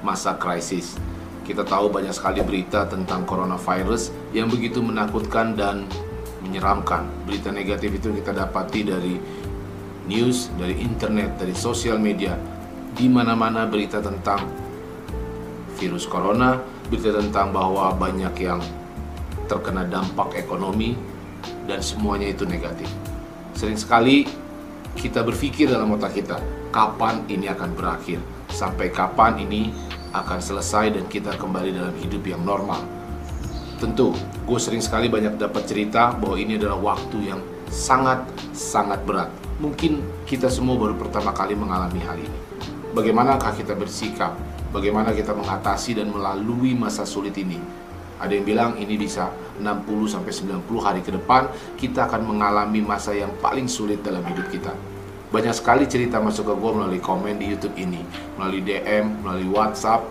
masa krisis. Kita tahu banyak sekali berita tentang coronavirus yang begitu menakutkan dan menyeramkan. Berita negatif itu kita dapati dari news, dari internet, dari sosial media. Di mana-mana berita tentang virus corona, berita tentang bahwa banyak yang terkena dampak ekonomi dan semuanya itu negatif. Sering sekali kita berpikir dalam otak kita, kapan ini akan berakhir, sampai kapan ini akan selesai dan kita kembali dalam hidup yang normal. Tentu, gue sering sekali banyak dapat cerita bahwa ini adalah waktu yang sangat-sangat berat. Mungkin kita semua baru pertama kali mengalami hal ini. Bagaimanakah kita bersikap? Bagaimana kita mengatasi dan melalui masa sulit ini? Ada yang bilang ini bisa 60 sampai 90 hari ke depan kita akan mengalami masa yang paling sulit dalam hidup kita. Banyak sekali cerita masuk ke gue melalui komen di YouTube ini, melalui DM, melalui WhatsApp.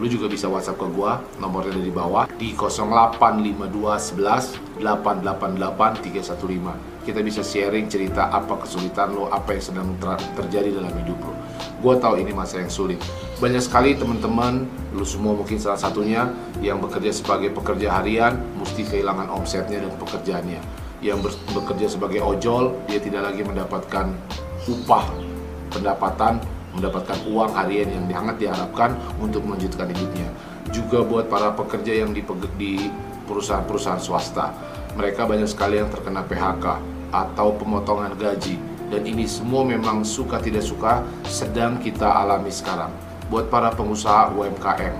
Lu juga bisa WhatsApp ke gue, nomornya ada di bawah di 0852 11 888 315. Kita bisa sharing cerita apa kesulitan lo, apa yang sedang ter terjadi dalam hidup lo. Gue tahu ini masa yang sulit. Banyak sekali teman-teman, lu semua mungkin salah satunya yang bekerja sebagai pekerja harian, mesti kehilangan omsetnya dan pekerjaannya. Yang bekerja sebagai ojol, dia tidak lagi mendapatkan upah, pendapatan, mendapatkan uang harian yang sangat diharapkan untuk melanjutkan hidupnya. Juga buat para pekerja yang di, di perusahaan-perusahaan swasta, mereka banyak sekali yang terkena PHK atau pemotongan gaji dan ini semua memang suka tidak suka sedang kita alami sekarang. Buat para pengusaha UMKM,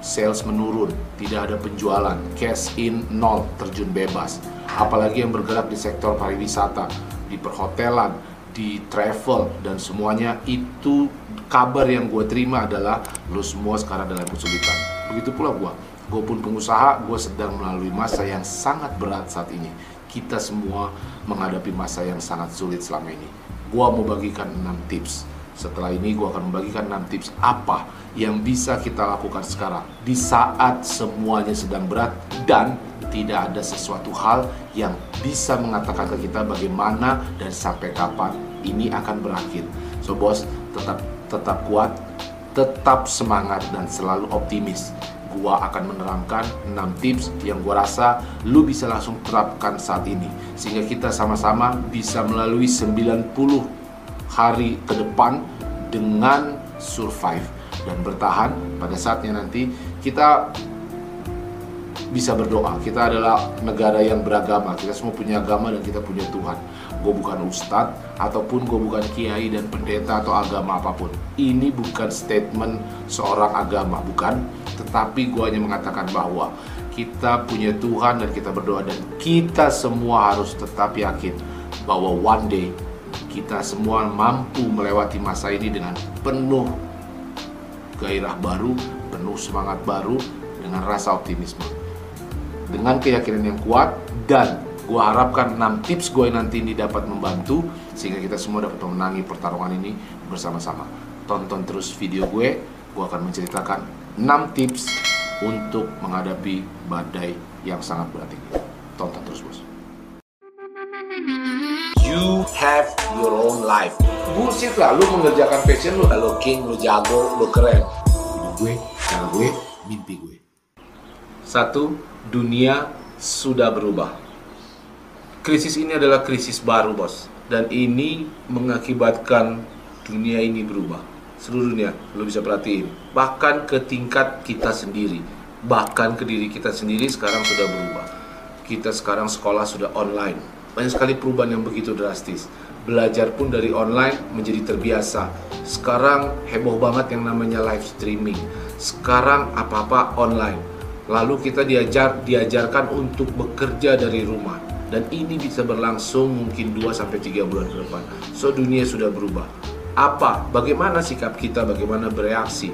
sales menurun, tidak ada penjualan, cash in nol, terjun bebas. Apalagi yang bergerak di sektor pariwisata, di perhotelan, di travel dan semuanya itu kabar yang gue terima adalah lo semua sekarang dalam kesulitan. Begitu pula gue, gue pun pengusaha, gue sedang melalui masa yang sangat berat saat ini kita semua menghadapi masa yang sangat sulit selama ini. Gua mau bagikan 6 tips. Setelah ini gua akan membagikan 6 tips apa yang bisa kita lakukan sekarang di saat semuanya sedang berat dan tidak ada sesuatu hal yang bisa mengatakan ke kita bagaimana dan sampai kapan. Ini akan berakhir. So bos, tetap tetap kuat, tetap semangat dan selalu optimis. Gua akan menerangkan 6 tips yang gua rasa lu bisa langsung terapkan saat ini. Sehingga kita sama-sama bisa melalui 90 hari ke depan dengan survive dan bertahan pada saatnya nanti kita bisa berdoa. Kita adalah negara yang beragama. Kita semua punya agama dan kita punya Tuhan. Gue bukan ustadz ataupun gue bukan kiai dan pendeta atau agama apa pun. Ini bukan statement seorang agama, bukan. Tetapi gue hanya mengatakan bahwa kita punya Tuhan dan kita berdoa dan kita semua harus tetap yakin bahwa one day kita semua mampu melewati masa ini dengan penuh gairah baru, penuh semangat baru, dengan rasa optimisme dengan keyakinan yang kuat dan gue harapkan 6 tips gue nanti ini dapat membantu sehingga kita semua dapat memenangi pertarungan ini bersama-sama. Tonton terus video gue, gue akan menceritakan 6 tips untuk menghadapi badai yang sangat berat ini. Tonton terus bos. You have your own life. Bullshit lah, lu mengerjakan passion lu, lu king, lu jago, lu keren. Hidup gue, cara gue, mimpi gue. Satu, dunia sudah berubah. Krisis ini adalah krisis baru, bos, dan ini mengakibatkan dunia ini berubah. Seluruh dunia, lo bisa perhatiin, bahkan ke tingkat kita sendiri, bahkan ke diri kita sendiri sekarang sudah berubah. Kita sekarang sekolah sudah online, banyak sekali perubahan yang begitu drastis. Belajar pun dari online menjadi terbiasa. Sekarang heboh banget yang namanya live streaming. Sekarang apa-apa online Lalu kita diajar diajarkan untuk bekerja dari rumah dan ini bisa berlangsung mungkin 2 sampai 3 bulan ke depan. So dunia sudah berubah. Apa? Bagaimana sikap kita? Bagaimana bereaksi?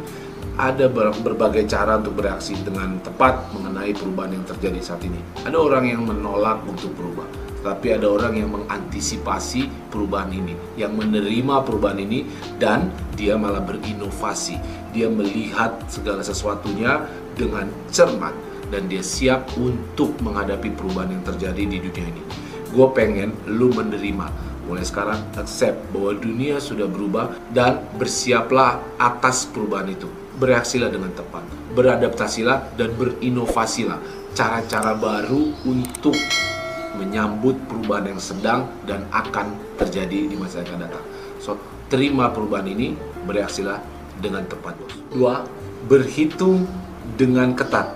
ada berbagai cara untuk bereaksi dengan tepat mengenai perubahan yang terjadi saat ini. Ada orang yang menolak untuk berubah, tapi ada orang yang mengantisipasi perubahan ini, yang menerima perubahan ini dan dia malah berinovasi. Dia melihat segala sesuatunya dengan cermat dan dia siap untuk menghadapi perubahan yang terjadi di dunia ini. Gue pengen lu menerima mulai sekarang accept bahwa dunia sudah berubah dan bersiaplah atas perubahan itu bereaksilah dengan tepat, beradaptasilah dan berinovasilah cara-cara baru untuk menyambut perubahan yang sedang dan akan terjadi di masa yang akan datang. So, terima perubahan ini, bereaksilah dengan tepat. Dua, berhitung dengan ketat.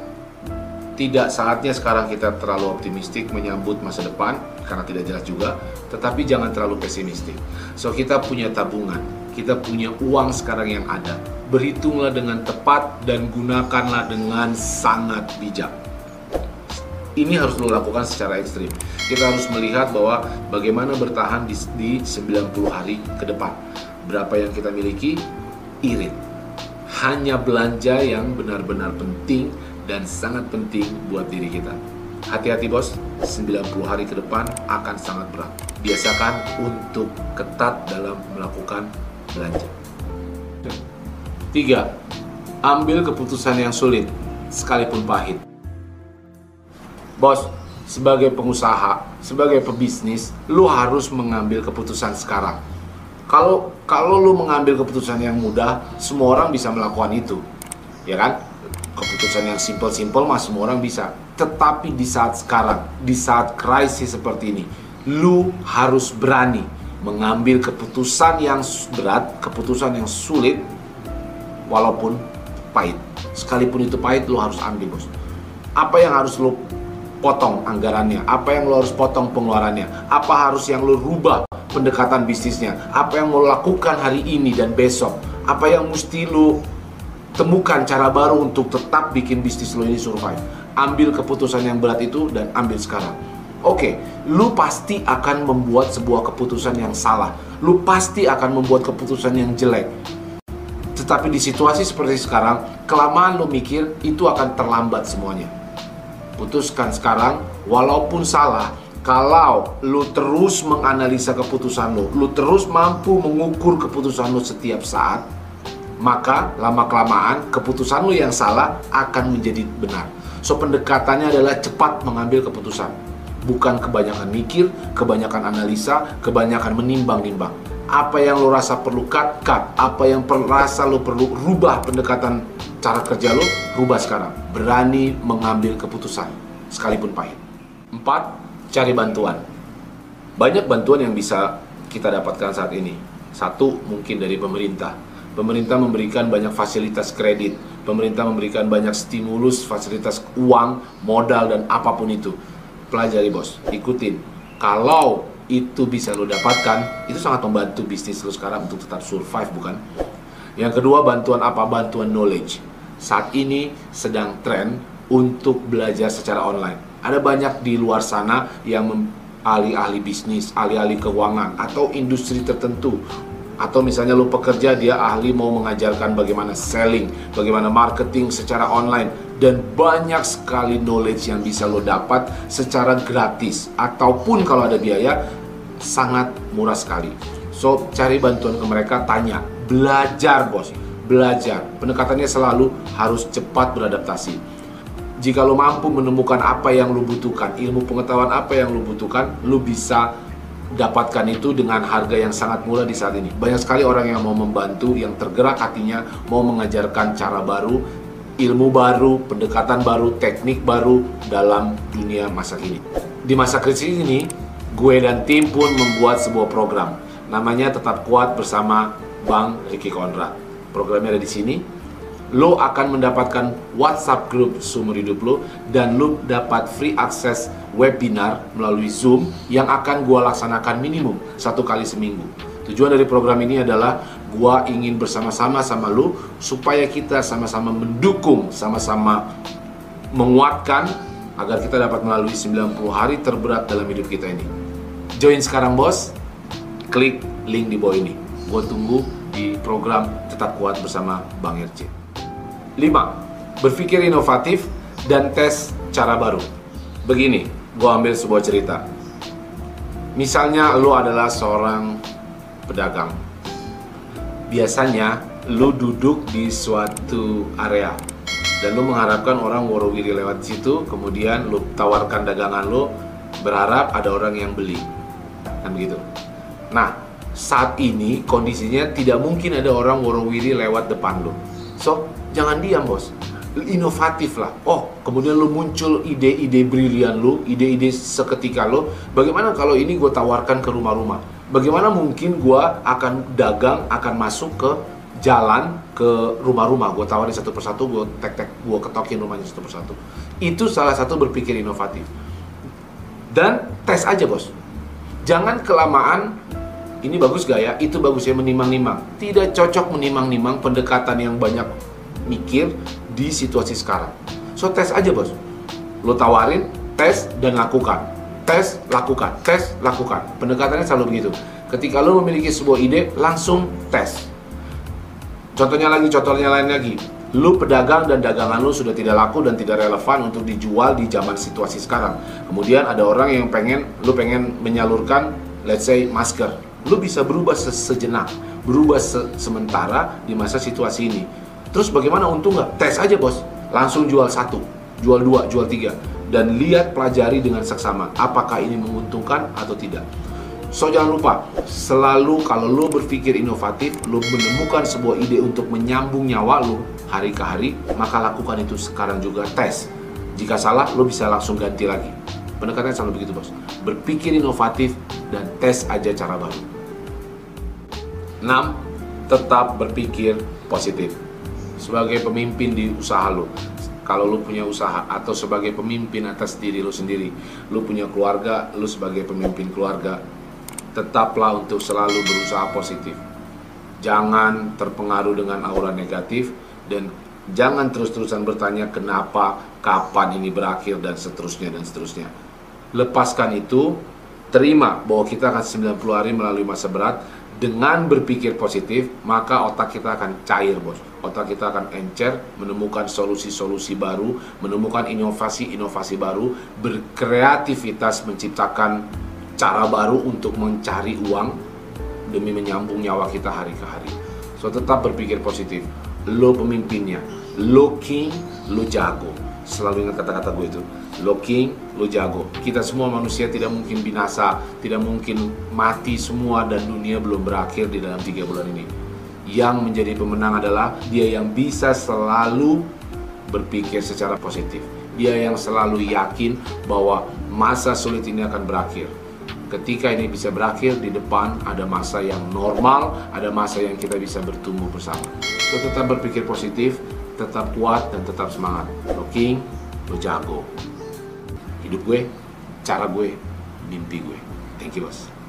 Tidak saatnya sekarang kita terlalu optimistik menyambut masa depan karena tidak jelas juga, tetapi jangan terlalu pesimistik. So, kita punya tabungan, kita punya uang sekarang yang ada berhitunglah dengan tepat dan gunakanlah dengan sangat bijak. Ini harus lo lakukan secara ekstrim. Kita harus melihat bahwa bagaimana bertahan di, di 90 hari ke depan. Berapa yang kita miliki, irit. Hanya belanja yang benar-benar penting dan sangat penting buat diri kita. Hati-hati bos, 90 hari ke depan akan sangat berat. Biasakan untuk ketat dalam melakukan belanja. Tiga, ambil keputusan yang sulit, sekalipun pahit. Bos, sebagai pengusaha, sebagai pebisnis, lu harus mengambil keputusan sekarang. Kalau kalau lu mengambil keputusan yang mudah, semua orang bisa melakukan itu, ya kan? Keputusan yang simple-simple mah semua orang bisa. Tetapi di saat sekarang, di saat krisis seperti ini, lu harus berani mengambil keputusan yang berat, keputusan yang sulit walaupun pahit. Sekalipun itu pahit, lo harus ambil bos. Apa yang harus lo potong anggarannya? Apa yang lo harus potong pengeluarannya? Apa harus yang lo rubah pendekatan bisnisnya? Apa yang lo lakukan hari ini dan besok? Apa yang mesti lo temukan cara baru untuk tetap bikin bisnis lo ini survive? Ambil keputusan yang berat itu dan ambil sekarang. Oke, okay, lu pasti akan membuat sebuah keputusan yang salah. Lu pasti akan membuat keputusan yang jelek tetapi di situasi seperti sekarang, kelamaan lo mikir itu akan terlambat semuanya. Putuskan sekarang, walaupun salah, kalau lo terus menganalisa keputusan lo, lo terus mampu mengukur keputusan lo setiap saat, maka lama-kelamaan keputusan lo yang salah akan menjadi benar. So pendekatannya adalah cepat mengambil keputusan. Bukan kebanyakan mikir, kebanyakan analisa, kebanyakan menimbang-nimbang apa yang lo rasa perlu cut, cut. Apa yang per, rasa lo perlu rubah pendekatan cara kerja lo, rubah sekarang. Berani mengambil keputusan, sekalipun pahit. Empat, cari bantuan. Banyak bantuan yang bisa kita dapatkan saat ini. Satu, mungkin dari pemerintah. Pemerintah memberikan banyak fasilitas kredit. Pemerintah memberikan banyak stimulus, fasilitas uang, modal, dan apa pun itu. Pelajari bos, ikutin. Kalau itu bisa lo dapatkan, itu sangat membantu bisnis lo sekarang untuk tetap survive, bukan? Yang kedua, bantuan apa? Bantuan knowledge. Saat ini sedang tren untuk belajar secara online. Ada banyak di luar sana yang ahli-ahli bisnis, ahli-ahli keuangan, atau industri tertentu. Atau misalnya lo pekerja dia ahli mau mengajarkan bagaimana selling, bagaimana marketing secara online. Dan banyak sekali knowledge yang bisa lo dapat secara gratis. Ataupun kalau ada biaya sangat murah sekali. So, cari bantuan ke mereka, tanya, belajar bos, belajar. Pendekatannya selalu harus cepat beradaptasi. Jika lo mampu menemukan apa yang lo butuhkan, ilmu pengetahuan apa yang lo butuhkan, lo bisa dapatkan itu dengan harga yang sangat murah di saat ini. Banyak sekali orang yang mau membantu, yang tergerak hatinya, mau mengajarkan cara baru, ilmu baru, pendekatan baru, teknik baru dalam dunia masa kini. Di masa krisis ini, gue dan tim pun membuat sebuah program. Namanya Tetap Kuat bersama Bang Ricky Konrad. Programnya ada di sini. Lo akan mendapatkan WhatsApp group sumber hidup lo dan lo dapat free access webinar melalui Zoom yang akan gue laksanakan minimum satu kali seminggu. Tujuan dari program ini adalah gue ingin bersama-sama sama lo supaya kita sama-sama mendukung, sama-sama menguatkan agar kita dapat melalui 90 hari terberat dalam hidup kita ini. Join sekarang bos, klik link di bawah ini. Gue tunggu di program Tetap Kuat bersama Bang RC. 5. Berpikir inovatif dan tes cara baru. Begini, gue ambil sebuah cerita. Misalnya lo adalah seorang pedagang. Biasanya lo duduk di suatu area dan lo mengharapkan orang worowiri lewat situ, kemudian lo tawarkan dagangan lo, berharap ada orang yang beli. Kan begitu. Nah, saat ini kondisinya tidak mungkin ada orang worowiri lewat depan lo. So, jangan diam bos inovatif lah. Oh, kemudian lu muncul ide-ide brilian lu, ide-ide seketika lu. Bagaimana kalau ini gue tawarkan ke rumah-rumah? Bagaimana mungkin gue akan dagang, akan masuk ke jalan ke rumah-rumah? Gue tawarin satu persatu, gue tek-tek, gue ketokin rumahnya satu persatu. Itu salah satu berpikir inovatif. Dan tes aja bos. Jangan kelamaan ini bagus gak ya? Itu bagus ya menimang-nimang. Tidak cocok menimang-nimang pendekatan yang banyak mikir di situasi sekarang. So tes aja bos. Lo tawarin, tes dan lakukan. Tes, lakukan. Tes, lakukan. Pendekatannya selalu begitu. Ketika lo memiliki sebuah ide, langsung tes. Contohnya lagi, contohnya lain lagi. Lu pedagang dan dagangan lu sudah tidak laku dan tidak relevan untuk dijual di zaman situasi sekarang. Kemudian ada orang yang pengen, lu pengen menyalurkan, let's say masker. Lu bisa berubah sejenak, berubah se sementara di masa situasi ini Terus bagaimana untung nggak? Tes aja bos, langsung jual satu, jual dua, jual tiga, dan lihat pelajari dengan seksama apakah ini menguntungkan atau tidak. So jangan lupa, selalu kalau lo berpikir inovatif, lo menemukan sebuah ide untuk menyambung nyawa lo hari ke hari, maka lakukan itu sekarang juga tes. Jika salah, lo bisa langsung ganti lagi. Pendekatannya selalu begitu bos. Berpikir inovatif dan tes aja cara baru. 6. Tetap berpikir positif sebagai pemimpin di usaha lo kalau lo punya usaha atau sebagai pemimpin atas diri lo sendiri lo punya keluarga lo sebagai pemimpin keluarga tetaplah untuk selalu berusaha positif jangan terpengaruh dengan aura negatif dan jangan terus-terusan bertanya kenapa kapan ini berakhir dan seterusnya dan seterusnya lepaskan itu terima bahwa kita akan 90 hari melalui masa berat dengan berpikir positif, maka otak kita akan cair, bos. Otak kita akan encer, menemukan solusi-solusi baru, menemukan inovasi-inovasi baru, berkreativitas menciptakan cara baru untuk mencari uang demi menyambung nyawa kita hari ke hari. So tetap berpikir positif. Lo pemimpinnya, lo king, lo jago. Selalu ingat kata-kata gue itu lo king, lo jago. Kita semua manusia tidak mungkin binasa, tidak mungkin mati semua dan dunia belum berakhir di dalam tiga bulan ini. Yang menjadi pemenang adalah dia yang bisa selalu berpikir secara positif. Dia yang selalu yakin bahwa masa sulit ini akan berakhir. Ketika ini bisa berakhir, di depan ada masa yang normal, ada masa yang kita bisa bertumbuh bersama. So, tetap berpikir positif, tetap kuat, dan tetap semangat. Lo king, lo jago hidup gue, cara gue, mimpi gue. Thank you, bos.